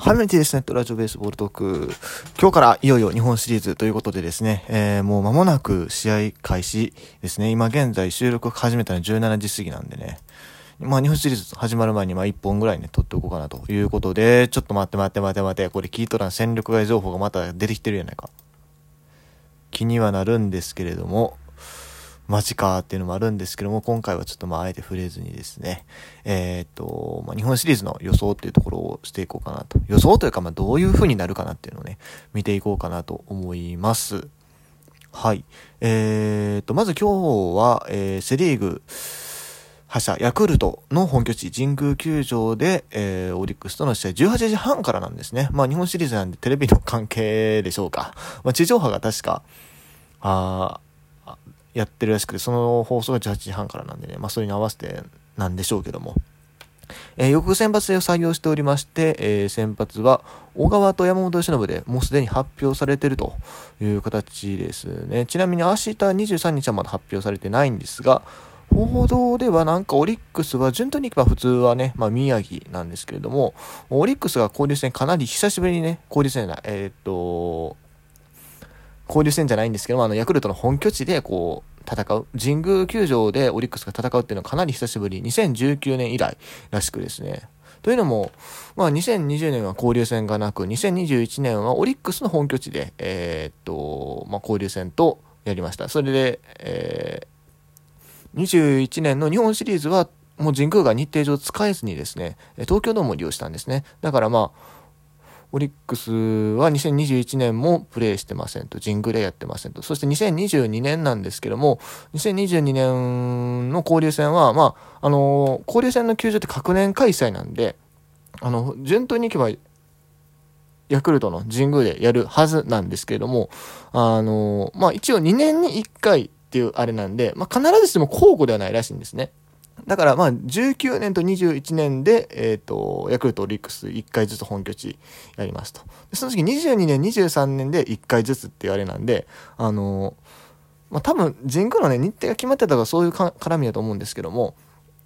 初めてですね、ラジオベースボールトーク。今日からいよいよ日本シリーズということでですね、えー、もう間もなく試合開始ですね。今現在収録始めたの17時過ぎなんでね。まあ日本シリーズ始まる前にまあ1本ぐらいね、撮っておこうかなということで、ちょっと待って待って待って待って、これ聞いとらん戦力外情報がまた出てきてるやないか。気にはなるんですけれども、マジかっていうのもあるんですけども、今回はちょっとまああえて触れずにですね、えー、っと、まあ、日本シリーズの予想っていうところをしていこうかなと。予想というか、まあどういう風になるかなっていうのをね、見ていこうかなと思います。はい。えー、っと、まず今日は、えー、セリーグ、覇者、ヤクルトの本拠地、神宮球場で、えー、オリックスとの試合18時半からなんですね。まあ日本シリーズなんでテレビの関係でしょうか。まあ地上波が確か、あやってるらしくて、その放送が18時半からなんでね、まあそれに合わせてなんでしょうけども。えー、翌先発制を採用しておりまして、えー、先発は小川と山本由伸でもうすでに発表されているという形ですね。ちなみに明日23日はまだ発表されてないんですが、報道ではなんかオリックスは順当にいけば普通はね、まあ宮城なんですけれども、オリックスが交流戦かなり久しぶりにね、交流戦だ、えー、っと、交流戦じゃないんですけど、あの、ヤクルトの本拠地で、こう、戦う。神宮球場でオリックスが戦うっていうのはかなり久しぶり。2019年以来らしくですね。というのも、まあ、2020年は交流戦がなく、2021年はオリックスの本拠地で、えー、っと、まあ、交流戦とやりました。それで、えー、21年の日本シリーズは、もう神宮が日程上使えずにですね、東京ドームを利用したんですね。だからまあ、オリックスは2021年もプレーしてませんと、ジングレーやってませんと。そして2022年なんですけども、2022年の交流戦は、まあ、あのー、交流戦の球場って各年開催なんで、あの、順当にいけば、ヤクルトの神宮でやるはずなんですけれども、あのー、まあ一応2年に1回っていうあれなんで、まあ必ずしも交互ではないらしいんですね。だからまあ19年と21年で、え、ー、と、ヤクルト、オリックス1回ずつ本拠地やりますと。その時22年、23年で1回ずつっていうあれなんで、あのまあ多分神宮のね、日程が決まってたからそういう絡みだと思うんですけども、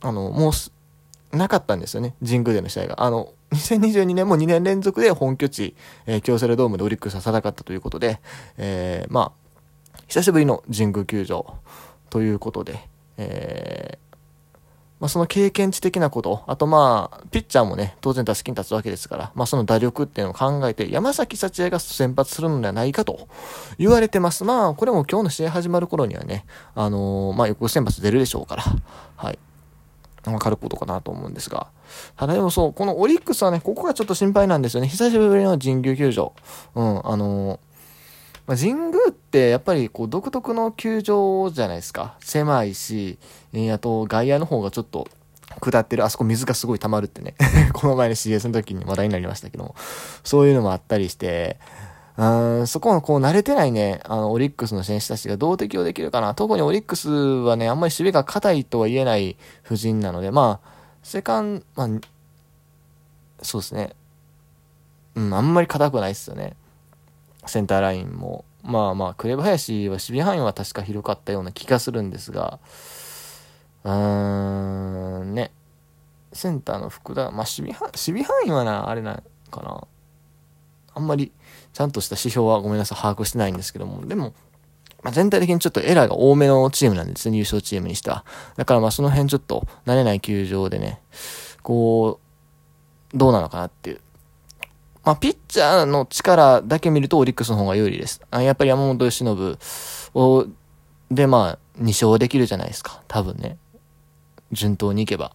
あの、もうなかったんですよね、神宮での試合が。あの、2022年も2年連続で本拠地、えー、京セラドームでオリックスは戦ったということで、えー、まあ、久しぶりの神宮球場ということで、えー、まあ、その経験値的なこと、あとまあ、ピッチャーもね、当然打席に立つわけですから、まあその打力っていうのを考えて、山崎幸也が先発するのではないかと言われてます。まあ、これも今日の試合始まる頃にはね、あのー、まあ横先発出るでしょうから、はい。わかることかなと思うんですが。ただでもそう、このオリックスはね、ここがちょっと心配なんですよね。久しぶりの神宮球場。うん、あのーまあ、神宮ってやっぱりこう独特の球場じゃないですか。狭いし、えー、あと外野の方がちょっと下ってる、あそこ水がすごい溜まるってね。この前の CS の時に話題になりましたけども、そういうのもあったりして、うんそこのこう慣れてないね、あの、オリックスの選手たちがどう適応できるかな。特にオリックスはね、あんまり守備が硬いとは言えない布陣なので、まあ、セカン、まあ、そうですね。うん、あんまり硬くないっすよね。センターラインも。まあまあ、紅林は守備範囲は確か広かったような気がするんですが、うーん、ね。センターの福田、まあ守備範守備範囲はな、あれなかな。あんまりちゃんとした指標はごめんなさい、把握してないんですけども、でも、まあ、全体的にちょっとエラーが多めのチームなんですね、優勝チームにしては。だからまあその辺ちょっと慣れない球場でね、こう、どうなのかなっていう。まあ、ピッチャーの力だけ見るとオリックスの方が有利です。あやっぱり山本由伸を、で、まあ、2勝できるじゃないですか。多分ね。順当にいけば。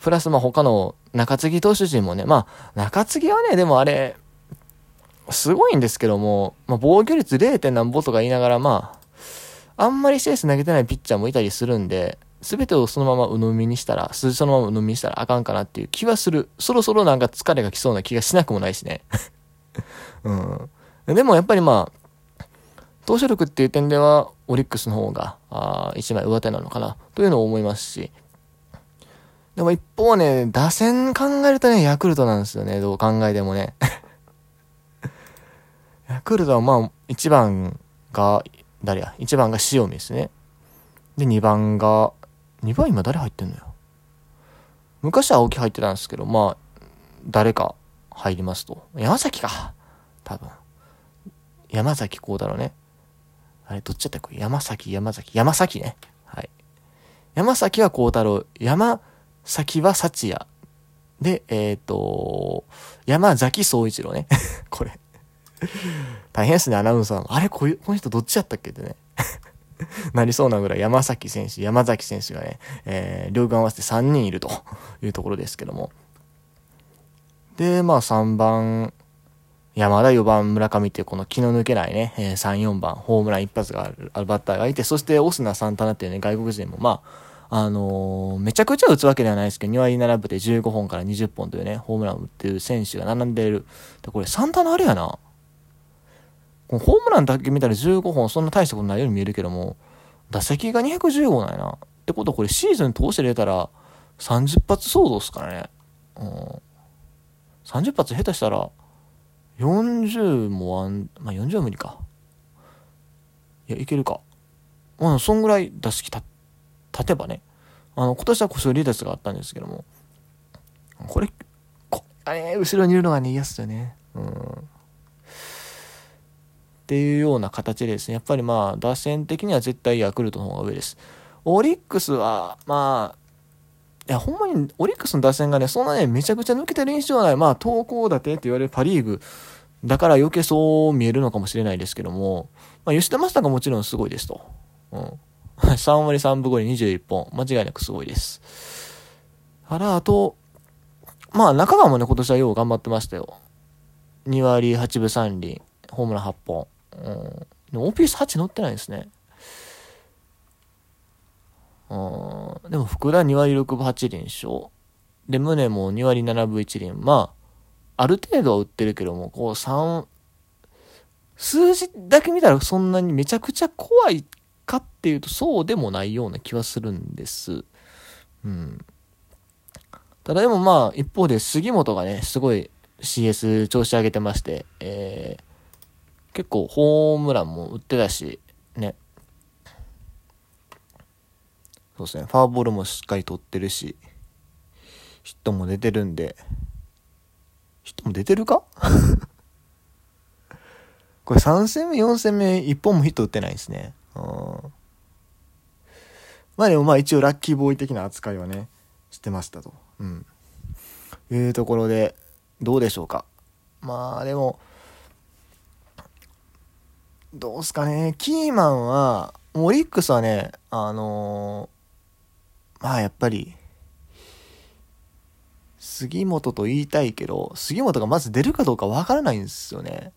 プラス、まあ、他の中継ぎ投手陣もね、まあ、中継ぎはね、でもあれ、すごいんですけども、まあ、防御率 0. 何ぼとか言いながら、まあ、あんまりセース投げてないピッチャーもいたりするんで、すべてをそのまま鵜呑みにしたら、数字そのまま鵜呑みにしたらあかんかなっていう気はする。そろそろなんか疲れが来そうな気がしなくもないしね。うん。でもやっぱりまあ、投手力っていう点では、オリックスの方が、あ一枚上手なのかな、というのを思いますし。でも一方ね、打線考えるとね、ヤクルトなんですよね、どう考えてもね。ヤクルトはまあ、1番が、誰や ?1 番が塩見ですね。で、2番が、2番今誰入ってんのよ。昔は青木入ってたんですけど、まあ、誰か入りますと。山崎か。多分。山崎幸太郎ね。あれ、どっちだったっけ？山崎、山崎、山崎ね。はい。山崎は幸太郎、山崎は幸也。で、えっ、ー、と、山崎総一郎ね。これ。大変ですね、アナウンサーも。あれ、こういう、この人どっちやったっけってね。なりそうなぐらい山崎選手、山崎選手がね、えー、両軍合わせて3人いると いうところですけども。で、まあ3番、山田4番村上っていうこの気の抜けないね、えー、3、4番、ホームラン一発があるあるバッターがいて、そしてオスナ・サンタナっていうね、外国人もまあ、あのー、めちゃくちゃ打つわけではないですけど、2割並ぶで15本から20本というね、ホームランを打ってる選手が並んでいる。で、これサンタナあれやな。ホームランだけ見たら15本そんな大したことないように見えるけども、打席が215なんやな。ってことはこれシーズン通して出たら30発騒動っすからね。うん。30発下手したら40もあん、まあ、40は無理か。いや、いけるか。まあ、そんぐらい打席立てばね。あの、今年は故障離脱があったんですけども。これ、こあれ、後ろにいるのがね、嫌っすよね。うん。っていうような形でですね、やっぱりまあ、打線的には絶対ヤクルトの方が上です。オリックスは、まあ、いや、ほんまにオリックスの打線がね、そんなね、めちゃくちゃ抜けてる印象はない。まあ、投稿立てって言われるパリーグだから余計そう見えるのかもしれないですけども、まあ、吉田正尚がもちろんすごいですと。うん。3割3分後に21本。間違いなくすごいです。あら、あと、まあ、中川もね、今年はよう頑張ってましたよ。2割8分3厘、ホームラン8本。うん。でも OPS8 乗ってないですね。うん。でも福田2割6分8厘でしょ。で、宗も2割7分1厘。まあ、ある程度は売ってるけども、こう3、数字だけ見たらそんなにめちゃくちゃ怖いかっていうとそうでもないような気はするんです。うん。ただでもまあ、一方で杉本がね、すごい CS 調子上げてまして、えー、結構ホームランも打ってたし、ね。そうですね。ファーボールもしっかり取ってるし、ヒットも出てるんで、ヒットも出てるか？これ3戦目、4戦目、1本もヒット打ってないですね。うん。まあでもまあ一応ラッキーボーイ的な扱いはね、してましたと。うん。いうところで、どうでしょうか。まあでも、どうすかね。キーマンは、オリックスはね、あのー、まあやっぱり、杉本と言いたいけど、杉本がまず出るかどうかわからないんですよね。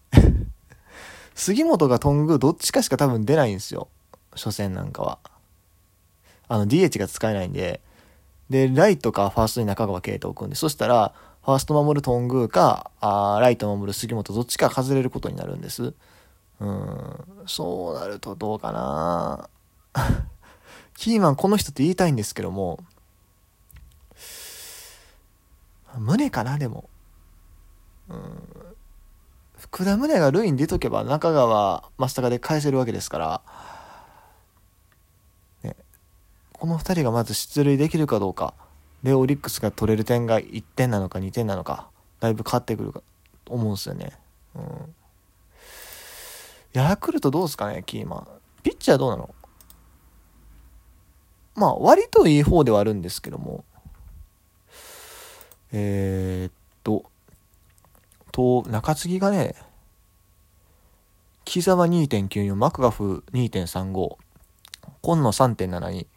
杉本がトングどっちかしか多分出ないんですよ。初戦なんかは。あの、DH が使えないんで。で、ライトかファーストに中川圭太を置くんで、そしたら、ファースト守るトングか、あライト守る杉本どっちか外れることになるんです。うん、そうなるとどうかな キーマンこの人って言いたいんですけども、胸かな、でも。うん。福田胸が塁に出とけば中川、増高で返せるわけですから、ね、この2人がまず出塁できるかどうか、で、オリックスが取れる点が1点なのか2点なのか、だいぶ変わってくるか、思うんですよね。うん。ヤクルトどうすかね、キーマン。ピッチャーどうなの？まあ、割といい方ではあるんですけども。えー、っと、と、中継ぎがね、木沢2.94、マクガフ2.35、今野3.72。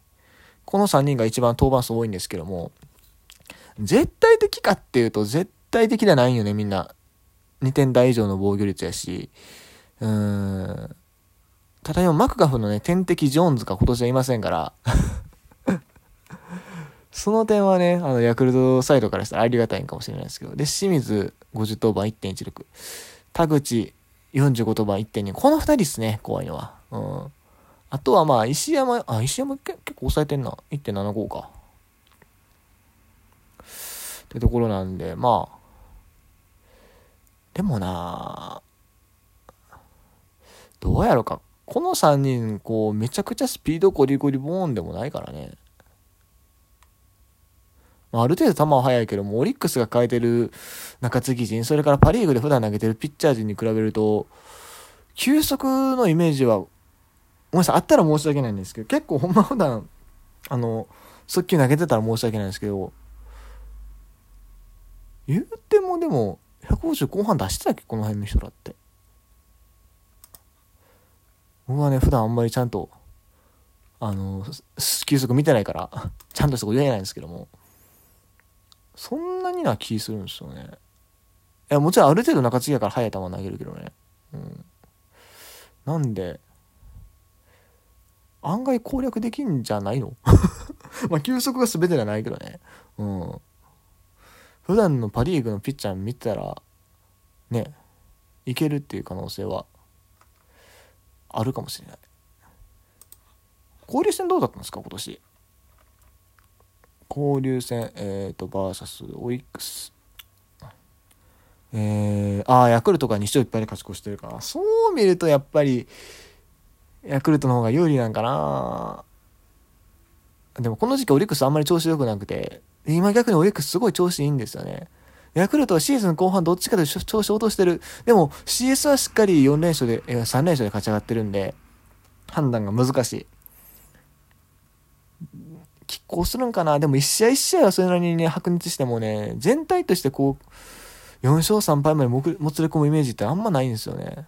この3人が一番登板数多いんですけども、絶対的かっていうと絶対的ではないよね、みんな。2点台以上の防御率やし、うん。ただ今、マクガフのね、天敵ジョーンズが今年はいませんから その点はね、あの、ヤクルトサイドからしたらありがたいんかもしれないですけど。で、清水50登板1.16。田口45登板1.2。この2人ですね、怖いのは。うん。あとはまあ、石山、あ、石山結構抑えてんな。1.75か。ってところなんで、まあ。でもなどうやろか。この3人、こう、めちゃくちゃスピードゴリゴリボーンでもないからね。あ、ある程度球は速いけども、オリックスが変えてる中継ぎ陣、それからパリーグで普段投げてるピッチャー陣に比べると、球速のイメージは、ごめんなさい、あったら申し訳ないんですけど、結構ほんま普段、あの、速球投げてたら申し訳ないんですけど、言うてもでも、150後半出してたっけ？この辺の人らって。僕はね、普段あんまりちゃんと、あの、球速見てないから、ちゃんとしたこと言えないんですけども、そんなにな気するんですよね。いや、もちろんある程度中継ぎやから速い球投げるけどね。うん。なんで、案外攻略できんじゃないの？まあ、球速が全てじゃないけどね。うん。普段のパ・リーグのピッチャー見たら、ね、いけるっていう可能性はあるかもしれない。交流戦どうだったんですか、今年。交流戦、えっ、ー、と、バーサス、オリックス。えー、ああ、ヤクルトが2勝1敗で勝ち越してるから、そう見るとやっぱり、ヤクルトの方が有利なんかなでもこの時期オリックスあんまり調子良くなくて、今逆にオリックスすごい調子いいんですよね。ヤクルトはシーズン後半どっちかで調子落としてる。でも CS はしっかり4連勝で、3連勝で勝ち上がってるんで、判断が難しい。拮抗するんかな？でも1試合1試合はそれなりにね、白熱してもね、全体としてこう、4勝3敗までもつれ込むイメージってあんまないんですよね。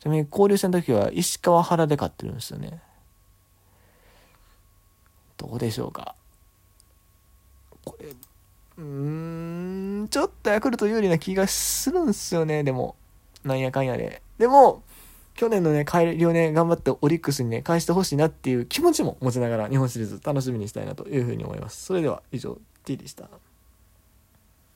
ちなみに交流戦の時は石川原で勝ってるんですよね。どうでしょうか？これ、うーん、ちょっとヤクルト有利な気がするんすよね、でも。なんやかんやで。でも、去年のね、帰りをね、頑張ってオリックスにね、返してほしいなっていう気持ちも持ちながら日本シリーズ楽しみにしたいなというふうに思います。それでは以上、T でした。